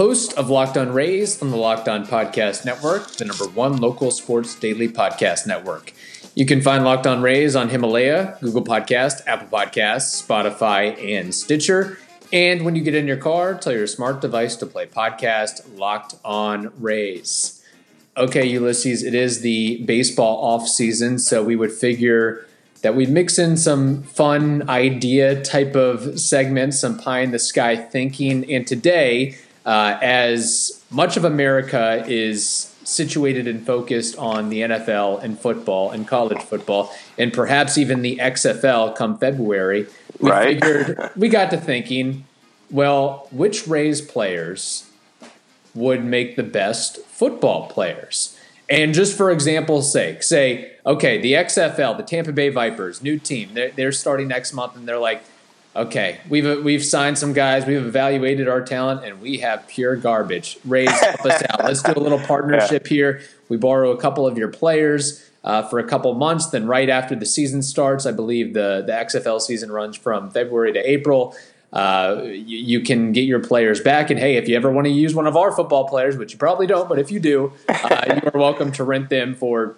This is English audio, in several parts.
Host of Locked On Rays on the Locked On Podcast Network, the number one local sports daily podcast network. You can find Locked On Rays on Himalaya, Google Podcast, Apple Podcasts, Spotify, and Stitcher. And when you get in your car, tell your smart device to play podcast Locked On Rays. Okay, Ulysses, it is the baseball off season, so we would figure that we'd mix in some fun idea type of segments, some pie in the sky thinking. And today, uh, as much of America is situated and focused on the NFL and football and college football, and perhaps even the XFL come February, we Right. figured we got to thinking, well, which Rays players would make the best football players. And just for example's sake, say, okay, the XFL, the Tampa Bay Vipers, new team, they're, they're starting next month, and they're like, okay, we've we've signed some guys, we've evaluated our talent, and we have pure garbage. Rays, help us out. Let's do a little partnership here. We borrow a couple of your players. Uh, for a couple months, then right after the season starts, I believe the the XFL season runs from February to April. Uh, you, you can get your players back, and hey, if you ever want to use one of our football players, which you probably don't, but if you do, uh, you are welcome to rent them for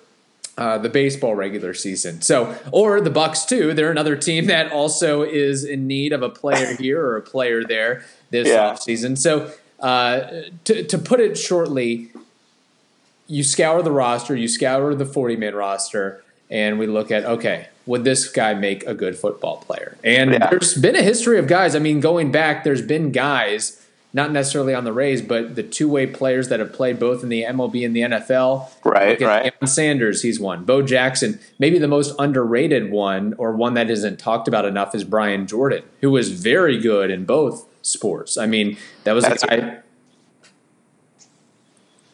uh, the baseball regular season. So, or the Bucs too. They're another team that also is in need of a player here or a player there this Yeah. offseason. So, uh, to, to put it shortly, you scour the roster, you scour the 40 man roster, and we look at, okay, would this guy make a good football player? And Yeah. there's been a history of guys. I mean, going back, there's been guys, not necessarily on the Rays, but the two way players that have played both in the MLB and the NFL. Right, right. Deion Sanders, he's one. Bo Jackson, maybe the most underrated one, or one that isn't talked about enough, is Brian Jordan, who was very good in both sports. I mean, that was That's a guy.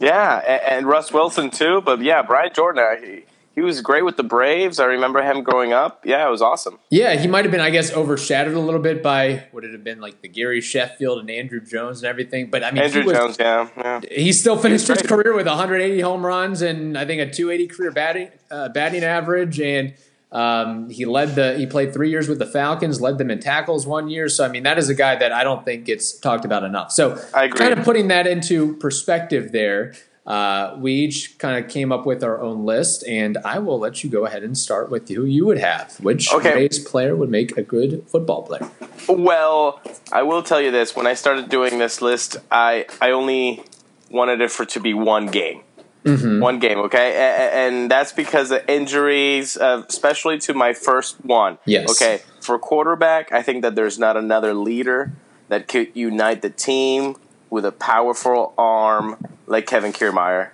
Yeah, and, and Russ Wilson too. But yeah, Brian Jordan, he, he was great with the Braves. I remember him growing up. Yeah, it was awesome. Yeah, he might have been, I guess, overshadowed a little bit by would it have been like the Gary Sheffield and Andruw Jones and everything. But I mean, Andruw he was, Jones, yeah, yeah. He still finished He's his career with 180 home runs and I think a 280 career batting uh, batting average. And um, he led the he played three years with the Falcons, led them in tackles one year. So I mean, that is a guy that I don't think gets talked about enough. So I agree. kind of putting that into perspective there. Uh, we each kind of came up with our own list, and I will let you go ahead and start with who you would have. Which Okay. Rays player would make a good football player? Well, I will tell you this: when I started doing this list, I I only wanted it for to be one game. Mm-hmm. One game, okay, A- a- and that's because of injuries, uh, especially to my first one. Yes. Okay, for quarterback, I think that there's not another leader that could unite the team with a powerful arm like Kevin Kiermaier.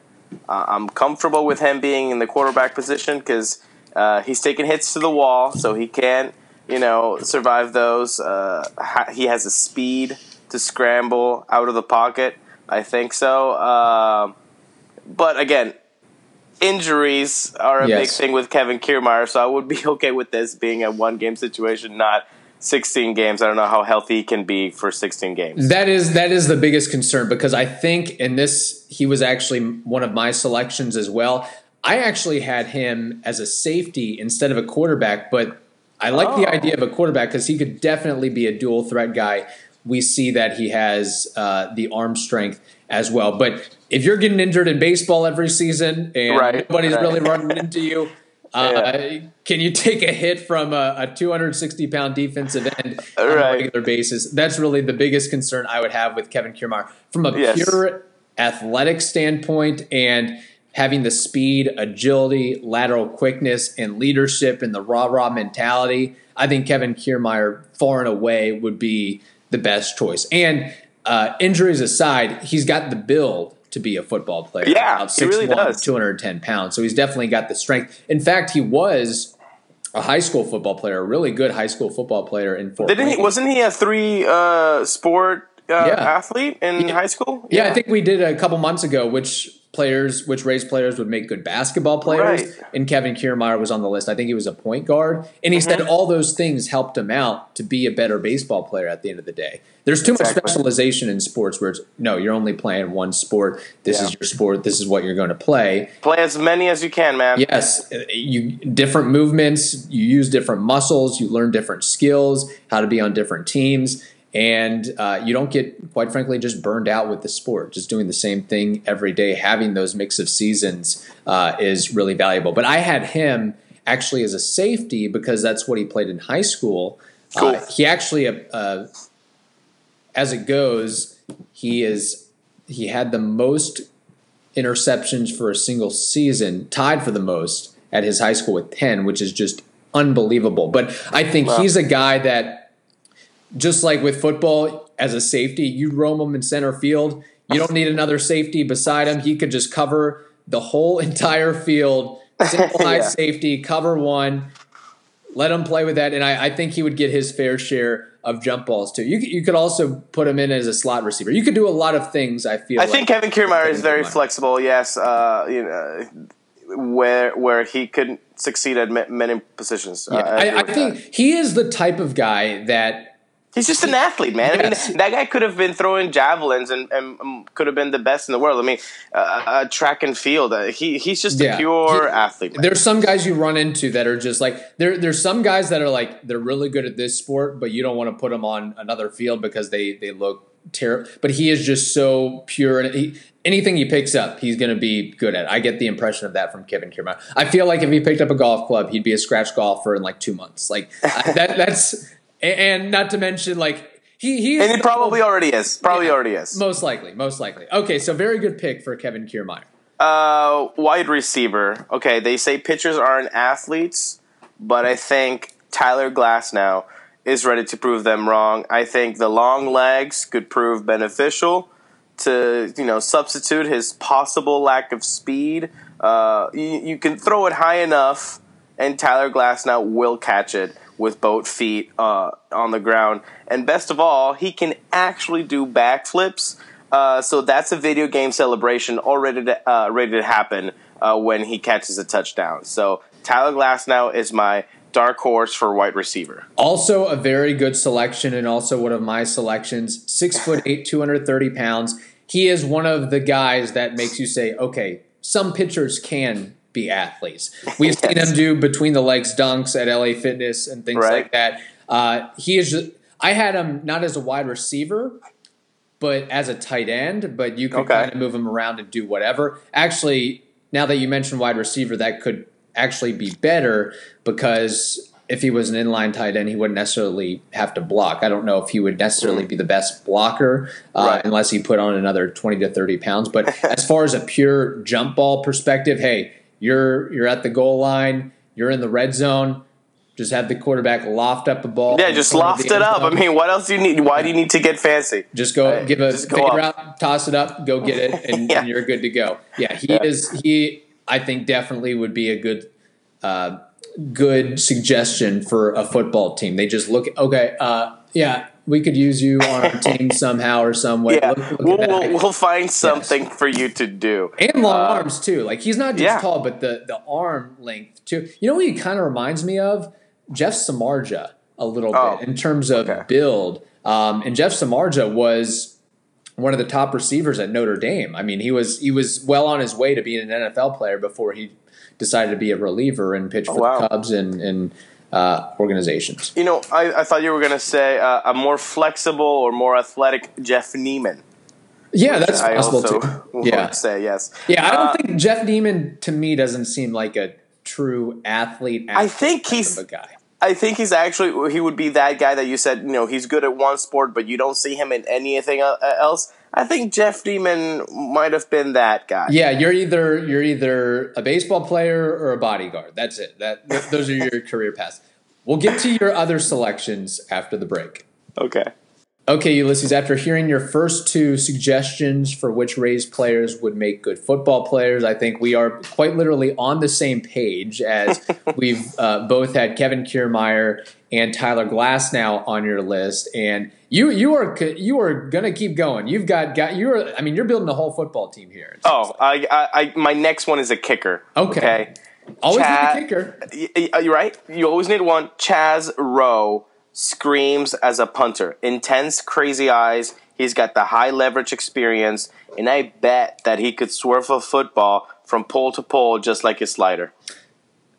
Uh, I'm comfortable with him being in the quarterback position because uh, he's taking hits to the wall, so he can, you know, survive those. Uh, ha- he has the speed to scramble out of the pocket. I think so. Um but again, injuries are a big thing with Kevin Kiermaier, so I would be okay with this being a one game situation, not 16 games. I don't know how healthy he can be for 16 games. That is that is the biggest concern because I think in this he was actually one of my selections as well. I actually had him as a safety instead of a quarterback, but I like the Oh. idea of a quarterback because he could definitely be a dual threat guy. We see that he has uh, the arm strength as well. But if you're getting injured in baseball every season and Right, nobody's right. really running into you, uh, can you take a hit from a, a 260 pound defensive end on a regular basis? That's really the biggest concern I would have with Kevin Kiermaier from a Yes. pure athletic standpoint and having the speed, agility, lateral quickness, and leadership and the rah rah mentality. I think Kevin Kiermaier far and away would be the best choice. And uh, injuries aside, he's got the build to be a football player. Yeah, About he really 6'1", does. 210 pounds. So he's definitely got the strength. In fact, he was a high school football player, a really good high school football player in Fort Didn't he? Wasn't he a three uh, sport uh, Yeah. athlete in Yeah. high school? Yeah, I think we did a couple months ago, which players, which Rays players would make good basketball players. Right. And Kevin Kiermaier was on the list. I think he was a point guard. And he said all those things helped him out to be a better baseball player at the end of the day. There's too much specialization in sports where it's no, you're only playing one sport. This Yeah. is your sport. This is what you're going to play. Play as many as you can, man. Yes, you different movements, you use different muscles, you learn different skills, how to be on different teams, and uh, you don't get, quite frankly, just burned out with the sport. Just doing the same thing every day, having those mix of seasons uh, is really valuable. But I had him actually as a safety because that's what he played in high school. Cool. Uh, he actually, uh, as it goes, he is he had the most interceptions for a single season, tied for the most at his high school with 10, which is just unbelievable. But I think Wow. he's a guy that, just like with football, as a safety, you roam him in center field. You don't need another safety beside him. He could just cover the whole entire field, single high Yeah. safety, cover one, let him play with that. And I, I think he would get his fair share of jump balls too. You, could- you could also put him in as a slot receiver. You could do a lot of things, I feel I like. think Kevin Kiermaier is very Kiermaier. flexible. Yes, uh, you know, where where he could succeed at many positions. Uh, Yeah, agree I, I think that. he is the type of guy that he's just an athlete, man. Yes. I mean, that guy could have been throwing javelins and, and could have been the best in the world. I mean, uh, uh, track and field. Uh, he he's just Yeah. a pure He- athlete. Man. there's some guys you run into that are just like there. There's some guys that are like they're really good at this sport, but you don't want to put them on another field because they they look terrible. But he is just so pure, and he, anything he picks up, he's going to be good at. I get the impression of that from Kevin Kiermaier. I feel like if he picked up a golf club, he'd be a scratch golfer in like two months. Like that. That's and not to mention like. He, he and he probably already is. Probably Yeah. already is. most likely, most likely. Okay, so very good pick for Kevin Kiermaier. Uh, wide receiver. Okay, they say pitchers aren't athletes, but I think Tyler Glasnow is ready to prove them wrong. I think the long legs could prove beneficial to you know substitute his possible lack of speed. Uh, you, you can throw it high enough, and Tyler Glasnow will catch it with both feet uh, on the ground. And best of all, he can actually do backflips. Uh, so that's a video game celebration already to, uh, ready to happen uh, when he catches a touchdown. So Tyler Glasnow is my dark horse for wide receiver. Also, a very good selection, and also one of my selections. Six foot eight, two hundred thirty pounds. He is one of the guys that makes you say, "Okay, some pitchers can be athletes." We've seen him do between the legs dunks at LA Fitness and things Right. like that. Uh, he is. Just, I had him not as a wide receiver, but as a tight end. But you could Okay. kind of move him around and do whatever. Actually, now that you mentioned wide receiver, that could actually be better because if he was an inline tight end, he wouldn't necessarily have to block. I don't know if he would necessarily be the best blocker uh, Mm. Right. unless he put on another twenty to thirty pounds. But as far as a pure jump ball perspective, hey, you're you're at the goal line, you're in the red zone. Just have the quarterback loft up the ball. Yeah, just loft it up. I mean, what else do you need? Why do you need to get fancy? Just go Right. give a fade up. toss it up, go get it, and, Yeah. and you're good to go. Yeah, he Yeah. is. He, I think, definitely would be a good, uh, good suggestion for a football team. They just look. Okay, uh, yeah, we could use you on our team somehow or some way. Yeah, Look- look we'll, we'll, we'll find something for you to do. and long Uh, arms too. Like he's not just yeah. tall, but the the arm length too. You know what he kind of reminds me of? Jeff Samardzija a little Oh, bit in terms of okay. build. Um, and Jeff Samardzija was one of the top receivers at Notre Dame. I mean, he was he was well on his way to being an NFL player before he decided to be a reliever and pitch for Oh, wow. the Cubs and, and uh, organizations. You know, I, I thought you were going to say uh, a more flexible or more athletic Jeff Niemann. Yeah, that's I possible too. Yeah, say yes. yeah. I don't Uh, think Jeff Niemann to me doesn't seem like a true athlete. I think he's- a guy. I think he's actually he would be that guy that you said you know he's good at one sport, but you don't see him in anything uh, else. I think Jeff Niemann might have been that guy. Yeah, you're either you're either a baseball player or a bodyguard. That's it. That th- those are your career paths. We'll get to your other selections after the break. Okay. Okay, Ulysses, after hearing your first two suggestions for which Rays players would make good football players, I think we are quite literally on the same page as we've uh, both had Kevin Kiermaier and Tyler Glasnow on your list, and you you are you are gonna keep going. You've got got you're I mean you're building a whole football team here. Oh, I, I, I, my next one is a kicker. Okay. Okay. always Chad- need a kicker. Y- You're right. You always need one. Chaz Roe screams as a punter. Intense, crazy eyes. He's got the high leverage experience, and I bet that he could swerve a football from pole to pole just like his slider.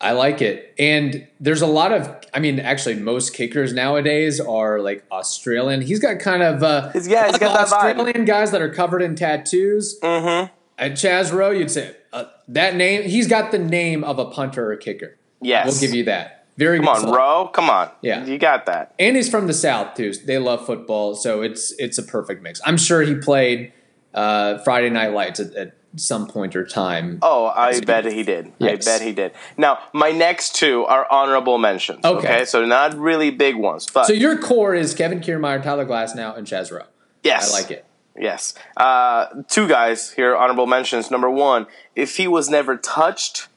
I like it. And there's a lot of, I mean, actually, most kickers nowadays are like Australian. He's got kind of, uh, He's- yeah, a he's got that vibe. Australian guys that are covered in tattoos. Mm-hmm. At Chaz Roe, you'd say uh, that name, he's got the name of a punter or kicker. Yes. We'll give you that. Very Come good. on, selection. Roe. Come on. Yeah. You got that. And he's from the South too. They love football, so it's it's a perfect mix. I'm sure he played uh, Friday Night Lights at, at some point or time. Oh, I bet he did. Yes. I bet he did. Now, my next two are honorable mentions. Okay. So not really big ones, but So your core is Kevin Kiermaier, Tyler Glasnow, and Chaz Roe. yes. I like it. Yes. Uh, two guys here, honorable mentions. Number one, if he was never touched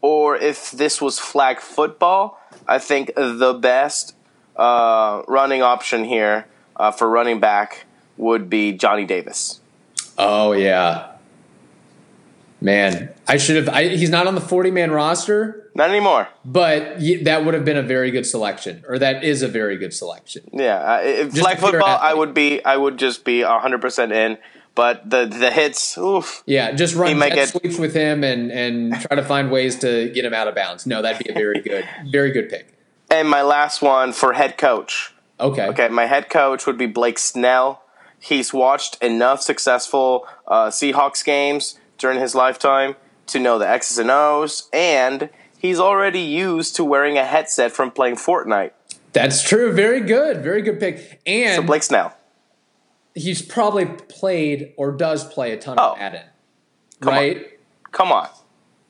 or if this was flag football, I think the best uh, running option here uh, for running back would be Johnny Davis. Oh yeah, man. I should have. I, he's not on the 40 man roster, Not anymore. but y- that would have been a very good selection, or that is a very good selection. Yeah, uh, if flag football, I would be, I would just be hundred percent in. But the the hits, oof. Yeah, just run jet get- sweeps with him and and try to find ways to get him out of bounds. No, that'd be a very good, very good pick. And my last one for head coach. Okay. Okay, my head coach would be Blake Snell. He's watched enough successful uh, Seahawks games during his lifetime to know the X's and O's, and he's already used to wearing a headset from playing Fortnite. That's true. Very good. Very good pick. And So Blake Snell. He's probably played or does play a ton Oh. of Madden. Come on. right? Come on.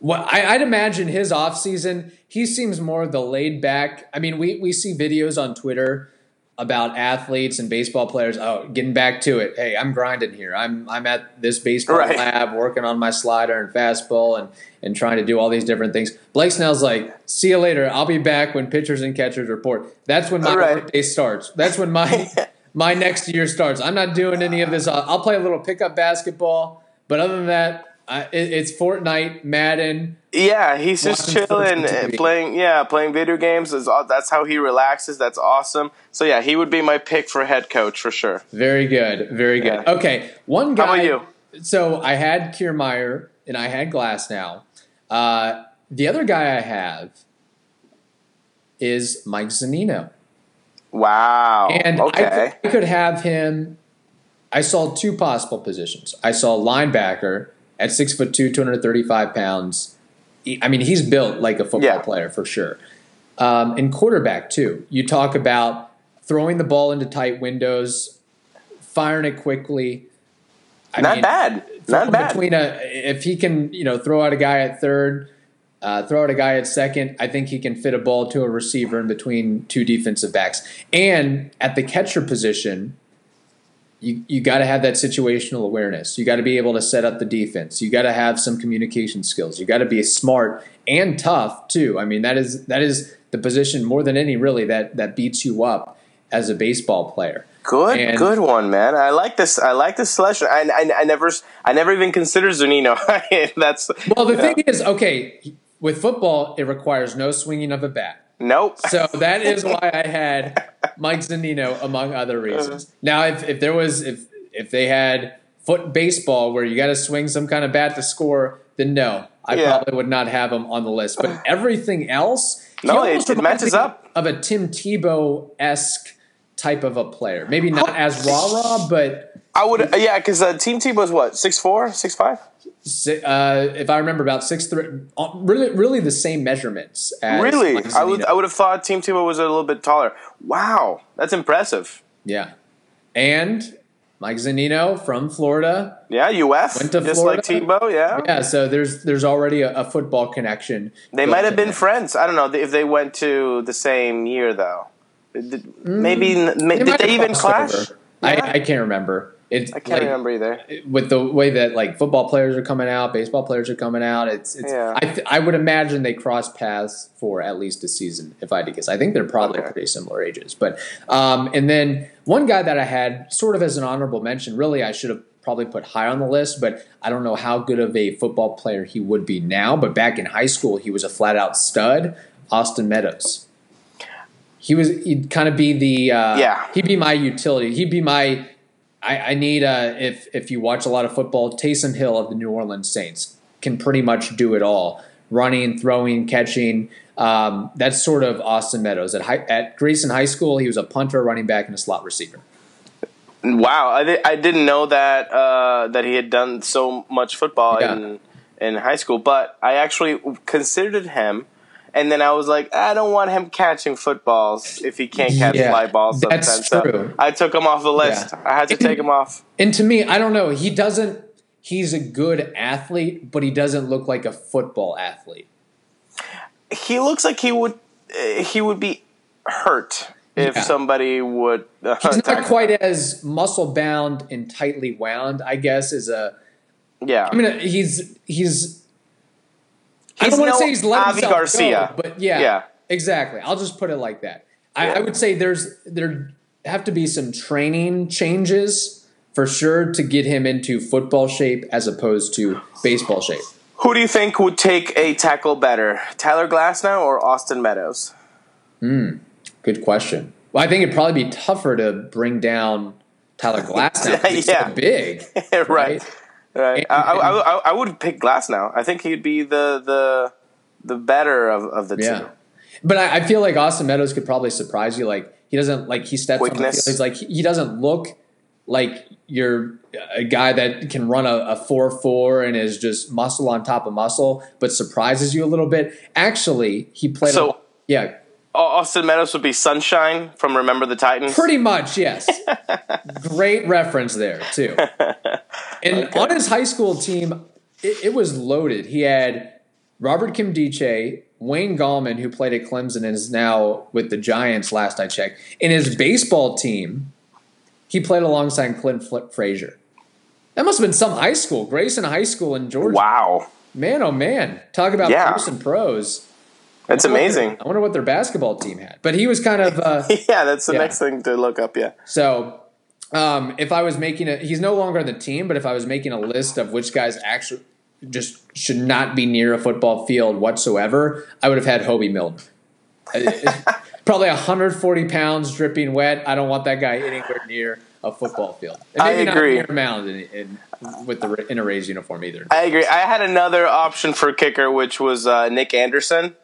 Well, I, I'd imagine his offseason, he seems more the laid back. I mean, we, we see videos on Twitter about athletes and baseball players. Oh, getting back to it. Hey, I'm grinding here. I'm I'm at this baseball Right. lab working on my slider and fastball and and trying to do all these different things. Blake Snell's like, see you later. I'll be back when pitchers and catchers report. That's when my Right. workday starts. That's when my my next year starts. I'm not doing any of this. I'll, I'll play a little pickup basketball, but other than that, I, it, it's Fortnite, Madden. Yeah, he's just chilling, TV. playing. Yeah, playing video games. Is all, that's how he relaxes. That's awesome. So yeah, he would be my pick for head coach for sure. Very good, very good. Yeah. Okay, one guy. How about you? So I had Kiermaier and I had Glasnow. Uh, the other guy I have is Mike Zunino. Wow. And I, okay. could, I could have him. I saw two possible positions. I saw linebacker at six foot two, two hundred thirty five pounds. I mean, he's built like a football Yeah. player for sure. Um, and quarterback too. You talk about throwing the ball into tight windows, firing it quickly. I Not mean, bad. Not bad. Between a, if he can, you know, throw out a guy at third, uh, throw out a guy at second, I think he can fit a ball to a receiver in between two defensive backs. And at the catcher position, you you got to have that situational awareness. You got to be able to set up the defense. You got to have some communication skills. You got to be smart and tough too. I mean, that is that is the position more than any really that that beats you up as a baseball player. Good, And- good one, man. I like this. I like this selection. I, I, I never, I never even considered Zunino. That's Well, the thing is, okay, with football, it requires no swinging of a bat. nope. So that is why I had Mike Zunino, among other reasons. Now, if, if there was if if they had foot baseball where you got to swing some kind of bat to score, then no, I Yeah. probably would not have him on the list. But everything else, No, it- it matches up. of a Tim Tebow esque type of a player. Maybe not as raw raw, but I would, yeah, because uh, Team Team was what six four, six five. Uh, if I remember, about six three, uh, really, really the same measurements. As Really, Mike I would. I would have thought Tim Tebow was a little bit taller. Wow, that's impressive. Yeah. And Mike Zunino from Florida. Yeah, UF, Went to just Florida? like Tebow. Yeah, Yeah, so there's there's already a, a football connection. they might have been friends. I don't know if they went to the same year though. Did- Maybe They did they even clash? over. I, I can't remember. It's I can't like, remember either. with the way that like football players are coming out, baseball players are coming out. It's, it's Yeah. I, th- I would imagine they cross paths for at least a season if I had to guess. I think they're probably Okay. pretty similar ages. But um, and then one guy that I had sort of as an honorable mention. Really, I should have probably put high on the list, but I don't know how good of a football player he would be now. But back in high school, he was a flat out stud. Austin Meadows. He was. He'd kind of be the. Uh, Yeah. He'd be my utility. He'd be my. I, I need uh, if if you watch a lot of football, Taysom Hill of the New Orleans Saints can pretty much do it all: running, throwing, catching. Um, that's sort of Austin Meadows at high, at Grayson High School. He was a punter, running back, and a slot receiver. Wow, I, I didn't know that uh, that he had done so much football Yeah. in in high school, but I actually considered him, and then I was like, I don't want him catching footballs if he can't catch Yeah, fly balls. that's sometimes. So true. I took him off the list. Yeah. I had to take him off. And to me, I don't know. He doesn't. He's a good athlete, but he doesn't look like a football athlete. He looks like he would uh, he would be hurt if Yeah. somebody would. Uh, He's not quite him. as muscle bound and tightly wound. I guess is a. Yeah, I mean, he's he's. I don't want to say he's let Avi Garcia. go, but yeah, Yeah. exactly. I'll just put it like that. I, Yeah. I would say there's there have to be some training changes for sure to get him into football shape as opposed to baseball shape. Who do you think would take a tackle better, Tyler Glasnow or Austin Meadows? Hmm, Good question. Well, I think it'd probably be tougher to bring down Tyler Glasnow. 'cause He's Yeah. so big, right. right? Right. I, I, I, I would pick Glasnow. I think he'd be the the the better of, of the two. But I, I feel like Austin Meadows could probably surprise you. Like he doesn't like he steps on the field. He's like he doesn't look like you're a guy that can run a, a four four and is just muscle on top of muscle, but surprises you a little bit. Actually, he played. So- a, yeah, Austin Meadows would be Sunshine from Remember the Titans. pretty much yes. Great reference there too. And on his high school team, it, it was loaded. He had Robert Nkemdiche, Wayne Gallman, who played at Clemson and is now with the Giants. Last I checked, in his baseball team, he played alongside Clint Fl- Frazier. That must have been some high school, Grayson High School in Georgia. Wow, Man, oh man, talk about Yeah. pros and pros. that's I amazing. I wonder what their basketball team had, but he was kind of. Uh, Yeah, that's the Yeah. next thing to look up. Yeah. So, um, if I was making a, he's no longer on the team, but if I was making a list of which guys actually just should not be near a football field whatsoever, I would have had Hoby Milner. Probably 140 pounds, dripping wet. I don't want that guy anywhere near a football field. And I agree. Not near mound in, in, with the in a Rays uniform either. I agree. I had another option for kicker, which was uh, Nick Anderson,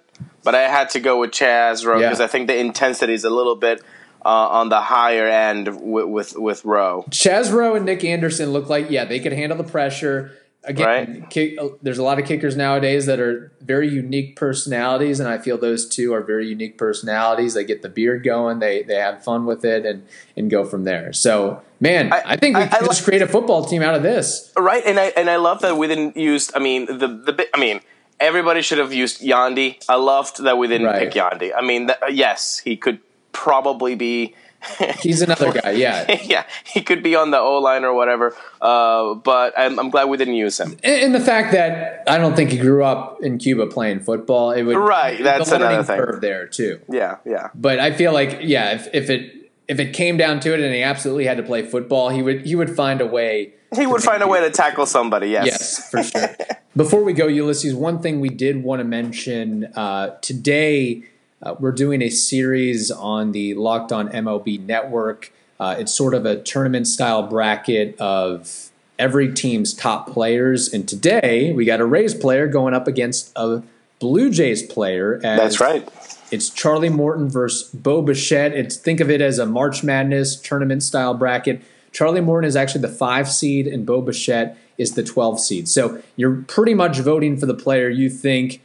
but I had to go with Chaz Roe Yeah. because I think the intensity is a little bit uh, on the higher end with with, with Roe. Chaz Roe and Nick Anderson look like yeah they could handle the pressure. Again, Right. kick, there's a lot of kickers nowadays that are very unique personalities, and I feel those two are very unique personalities. They get the beard going, they they have fun with it, and and go from there. So, man, I, I- think we I- can I just like- create a football team out of this. Right, and I and I love that we didn't use. I mean, the the I mean, everybody should have used Yandy. I loved that we didn't Right. pick Yandy. I mean, that, yes, he could probably be. He's another guy, yeah. yeah, he could be on the O line or whatever. Uh, but I'm, I'm glad we didn't use him. And, and the fact that I don't think he grew up in Cuba playing football, it would Right, that's the another thing. curve there too. Yeah, yeah. But I feel like yeah, if, if it if it came down to it and he absolutely had to play football, he would he would find a way. He would find a way to tackle somebody. Yes. Yes, for sure. Before we go, Ulysses, one thing we did want to mention uh, today. Uh, we're doing a series on the Locked On MLB Network. Uh, it's sort of a tournament style bracket of every team's top players. And today we got a Rays player going up against a Blue Jays player. That's right. it's Charlie Morton versus Bo Bichette. It's think of it as a March Madness tournament style bracket. Charlie Morton is actually the five seed, and Bo Bichette is the 12 seed. So you're pretty much voting for the player you think.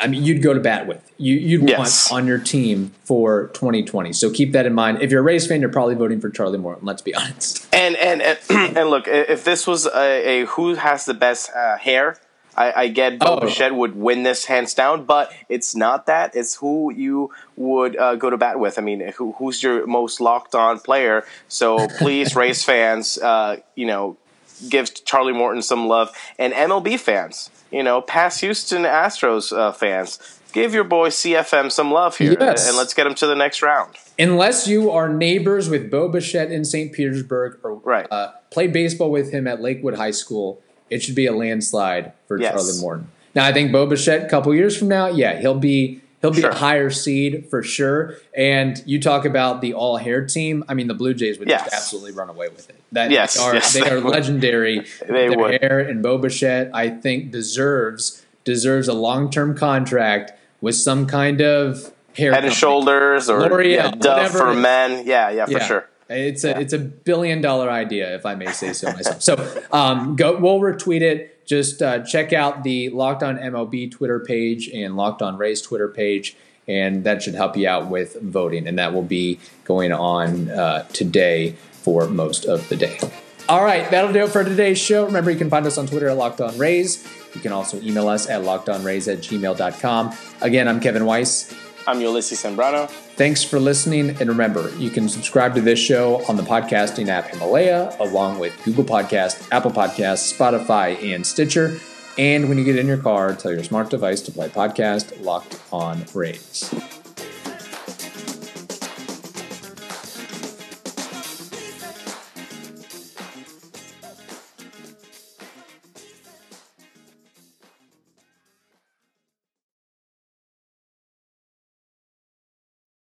I mean, you'd go to bat with. You, you'd Yes. want on your team for 2020. So keep that in mind. If you're a Rays fan, you're probably voting for Charlie Morton. Let's be honest. And and and, and look, if this was a, a who has the best uh, hair, I, I get Bo Oh. Bichette would win this hands down, but it's not that. It's who you would uh, go to bat with. I mean, who, who's your most locked on player? So please, race fans, uh, you know, give Charlie Morton some love, and MLB fans, you know, past Houston Astros uh, fans, give your boy CFM some love here, Yes. and let's get him to the next round. Unless you are neighbors with Bo Bichette in St. Petersburg or Right. uh, played baseball with him at Lakewood High School, it should be a landslide for Yes. Charlie Morton. Now, I think Bo Bichette, a couple years from now, yeah, he'll be he'll be Sure. a higher seed for sure. And you talk about the all hair team. I mean, the Blue Jays would Yes. just absolutely run away with it. That Yes, they are, yes, they they are would. legendary. They Their would. hair and Bo Bichette, I think, deserves deserves a long term contract with some kind of hair Head and shoulders or L'Oreal, yeah, Dove for men. Yeah, yeah, for sure. It's a it's a billion dollar idea, if I may say so myself. So um, go, we'll retweet it. Just uh, check out the Locked On MLB Twitter page and Locked On Rays Twitter page, and that should help you out with voting. And that will be going on uh, today for most of the day. All right, that'll do it for today's show. Remember, you can find us on Twitter at Locked On Rays. You can also email us at lockedonrays at gmail.com. Again, I'm Kevin Weiss. I'm Ulysses Zambrano. Thanks for listening. And remember, you can subscribe to this show on the podcasting app Himalaya, along with Google Podcast, Apple Podcasts, Spotify, and Stitcher. And when you get in your car, tell your smart device to play podcast Locked on Rays.